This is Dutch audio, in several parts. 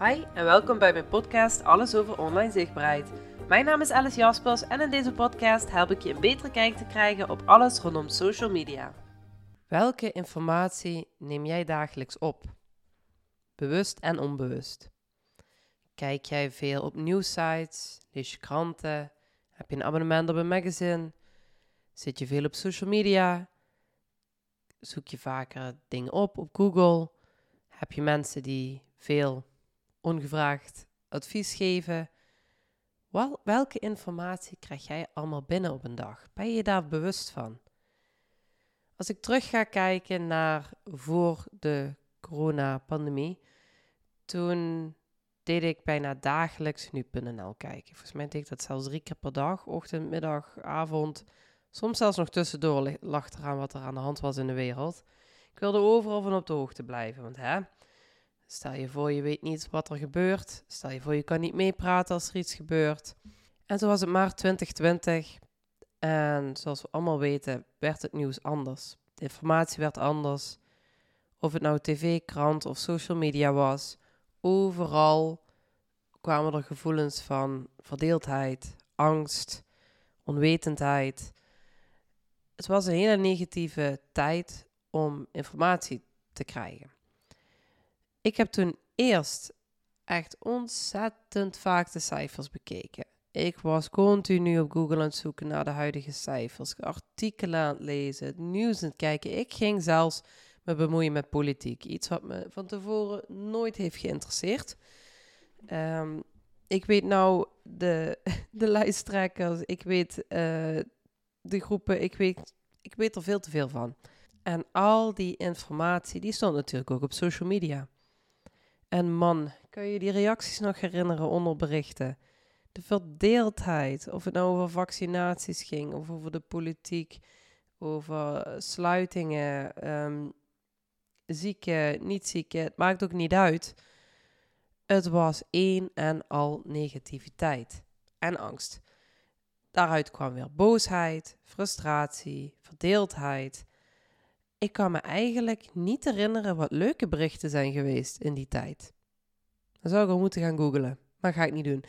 Hi en welkom bij mijn podcast Alles over online zichtbaarheid. Mijn naam is Alice Jaspers en in deze podcast help ik je een betere kijk te krijgen op alles rondom social media. Welke informatie neem jij dagelijks op? Bewust en onbewust. Kijk jij veel op nieuwsites? Lees je kranten? Heb je een abonnement op een magazine? Zit je veel op social media? Zoek je vaker dingen op op Google? Heb je mensen die veel ongevraagd advies geven? Wel, welke informatie krijg jij allemaal binnen op een dag? Ben je daar bewust van? Als ik terug ga kijken naar voor de coronapandemie, toen deed ik bijna dagelijks nu.nl kijken. Volgens mij deed ik dat zelfs drie keer per dag, ochtend, middag, avond. Soms zelfs nog tussendoor lag eraan wat er aan de hand was in de wereld. Ik wilde overal van op de hoogte blijven, want hè, stel je voor je weet niet wat er gebeurt. Stel je voor je kan niet meepraten als er iets gebeurt. En zo was het maart 2020. En zoals we allemaal weten, werd het nieuws anders. De informatie werd anders. Of het nou tv, krant of social media was. Overal kwamen er gevoelens van verdeeldheid, angst, onwetendheid. Het was een hele negatieve tijd om informatie te krijgen. Ik heb toen eerst echt ontzettend vaak de cijfers bekeken. Ik was continu op Google aan het zoeken naar de huidige cijfers, artikelen aan het lezen, het nieuws aan het kijken. Ik ging zelfs me bemoeien met politiek. Iets wat me van tevoren nooit heeft geïnteresseerd. Um, ik weet nou de, de lijsttrekkers, ik weet uh, de groepen, ik weet, ik weet er veel te veel van. En al die informatie, die stond natuurlijk ook op social media. En man, kan je die reacties nog herinneren onder berichten? De verdeeldheid, of het nou over vaccinaties ging, of over de politiek, over sluitingen, um, zieken, niet zieken, het maakt ook niet uit. Het was één en al negativiteit en angst. Daaruit kwam weer boosheid, frustratie, verdeeldheid. Ik kan me eigenlijk niet herinneren wat leuke berichten zijn geweest in die tijd. Dan zou ik al moeten gaan googlen, maar ga ik niet doen.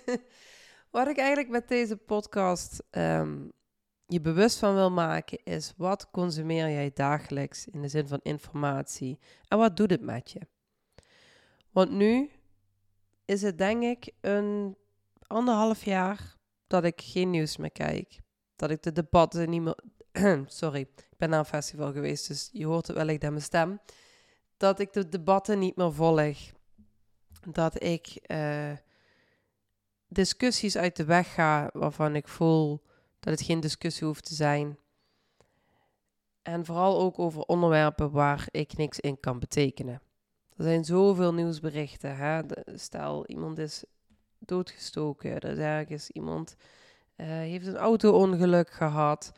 wat ik eigenlijk met deze podcast um, je bewust van wil maken, is wat consumeer jij dagelijks in de zin van informatie en wat doet het met je? Want nu is het denk ik een anderhalf jaar dat ik geen nieuws meer kijk. Dat ik de debatten niet meer. Sorry, ik ben naar een festival geweest, dus je hoort het wellicht aan mijn stem. Dat ik de debatten niet meer volg. Dat ik uh, discussies uit de weg ga waarvan ik voel dat het geen discussie hoeft te zijn. En vooral ook over onderwerpen waar ik niks in kan betekenen. Er zijn zoveel nieuwsberichten. Hè? Stel, iemand is doodgestoken. Er is ergens iemand uh, heeft een auto-ongeluk gehad.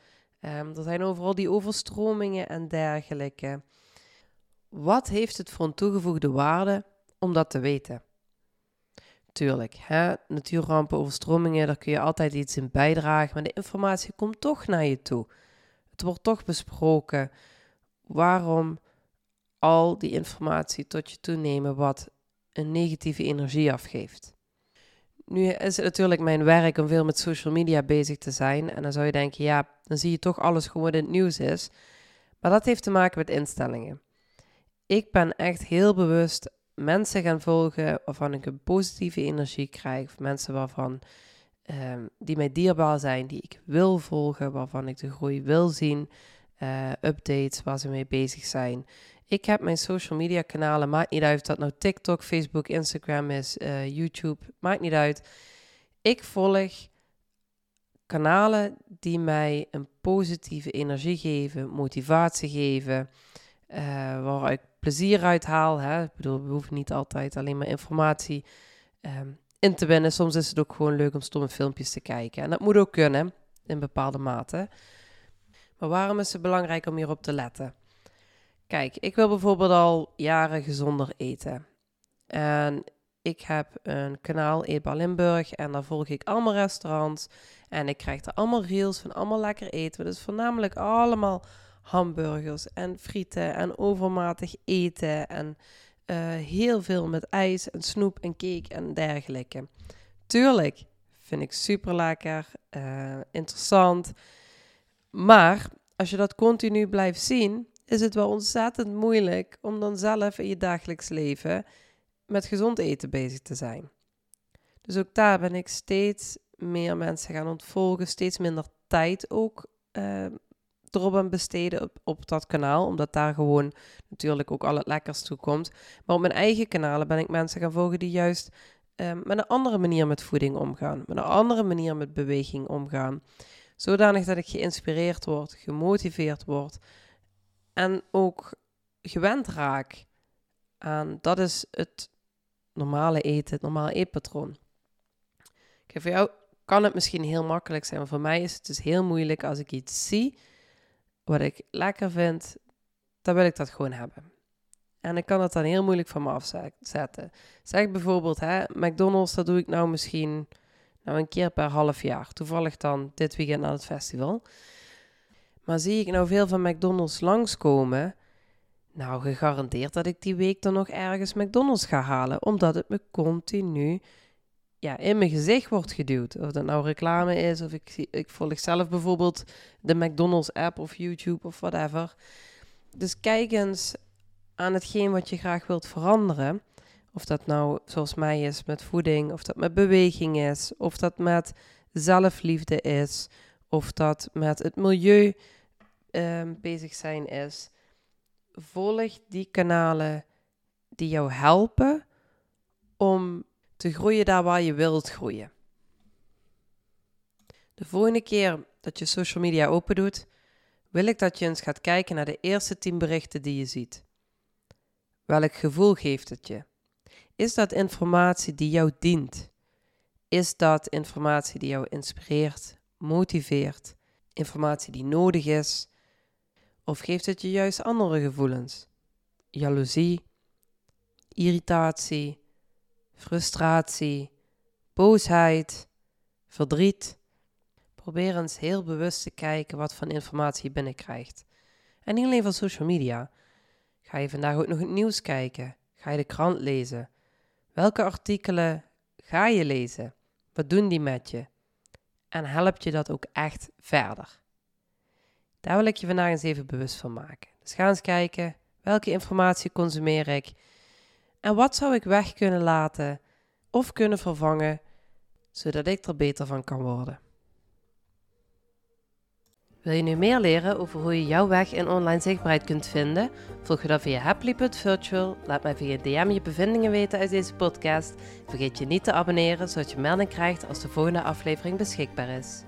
Um, er zijn overal die overstromingen en dergelijke. Wat heeft het voor een toegevoegde waarde om dat te weten? Tuurlijk, hè? natuurrampen, overstromingen, daar kun je altijd iets in bijdragen, maar de informatie komt toch naar je toe. Het wordt toch besproken. Waarom al die informatie tot je toe nemen wat een negatieve energie afgeeft? Nu is het natuurlijk mijn werk om veel met social media bezig te zijn. En dan zou je denken, ja, dan zie je toch alles gewoon in het nieuws is. Maar dat heeft te maken met instellingen. Ik ben echt heel bewust mensen gaan volgen waarvan ik een positieve energie krijg. Mensen waarvan, um, die mij dierbaar zijn, die ik wil volgen, waarvan ik de groei wil zien. Uh, updates waar ze mee bezig zijn. Ik heb mijn social media kanalen, maakt niet uit of dat nou TikTok, Facebook, Instagram is, uh, YouTube, maakt niet uit. Ik volg kanalen die mij een positieve energie geven, motivatie geven, uh, waar ik plezier uit haal. Hè. Ik bedoel, we hoeven niet altijd alleen maar informatie um, in te winnen. Soms is het ook gewoon leuk om stomme filmpjes te kijken. En dat moet ook kunnen, in bepaalde mate. Maar waarom is het belangrijk om hierop te letten? Kijk, ik wil bijvoorbeeld al jaren gezonder eten. En ik heb een kanaal Eetbaar en daar volg ik allemaal restaurants. En ik krijg er allemaal reels van allemaal lekker eten. Dus voornamelijk allemaal hamburgers en frieten en overmatig eten en eh, heel veel met ijs en snoep en cake en dergelijke. Tuurlijk, vind ik super lekker, uh, interessant. Maar als je dat continu blijft zien, is het wel ontzettend moeilijk om dan zelf in je dagelijks leven met gezond eten bezig te zijn. Dus ook daar ben ik steeds meer mensen gaan ontvolgen, steeds minder tijd ook uh, erop aan besteden op, dat kanaal, omdat daar gewoon natuurlijk ook al het lekkers toe komt. Maar op mijn eigen kanalen ben ik mensen gaan volgen die juist uh, met een andere manier met voeding omgaan, met een andere manier met beweging omgaan. Zodanig dat ik geïnspireerd word, gemotiveerd word en ook gewend raak aan dat is het normale eten, het normale eetpatroon. Voor jou kan het misschien heel makkelijk zijn, maar voor mij is het dus heel moeilijk als ik iets zie wat ik lekker vind, dan wil ik dat gewoon hebben. En ik kan het dan heel moeilijk van me afzetten. Zeg bijvoorbeeld, hè, McDonald's, dat doe ik nou misschien nou een keer per half jaar. Toevallig dan dit weekend aan het festival. Maar zie ik nou veel van McDonald's langskomen? Nou, gegarandeerd dat ik die week dan nog ergens McDonald's ga halen. Omdat het me continu ja, in mijn gezicht wordt geduwd. Of dat nou reclame is, of ik, ik volg zelf bijvoorbeeld de McDonald's app of YouTube of whatever. Dus kijk eens aan hetgeen wat je graag wilt veranderen. Of dat nou zoals mij is met voeding, of dat met beweging is, of dat met zelfliefde is, of dat met het milieu um, bezig zijn is. Volg die kanalen die jou helpen om te groeien daar waar je wilt groeien. De volgende keer dat je social media open doet, wil ik dat je eens gaat kijken naar de eerste 10 berichten die je ziet. Welk gevoel geeft het je? Is dat informatie die jou dient? Is dat informatie die jou inspireert, motiveert, informatie die nodig is? Of geeft het je juist andere gevoelens? Jaloezie, irritatie, frustratie, boosheid, verdriet. Probeer eens heel bewust te kijken wat voor informatie je binnenkrijgt. En niet alleen van social media. Ga je vandaag ook nog het nieuws kijken? Ga je de krant lezen? Welke artikelen ga je lezen? Wat doen die met je? En helpt je dat ook echt verder? Daar wil ik je vandaag eens even bewust van maken. Dus ga eens kijken, welke informatie consumeer ik? En wat zou ik weg kunnen laten of kunnen vervangen, zodat ik er beter van kan worden? Wil je nu meer leren over hoe je jouw weg in online zichtbaarheid kunt vinden? Volg je dan via happily.virtual. Laat mij via DM je bevindingen weten uit deze podcast. Vergeet je niet te abonneren, zodat je melding krijgt als de volgende aflevering beschikbaar is.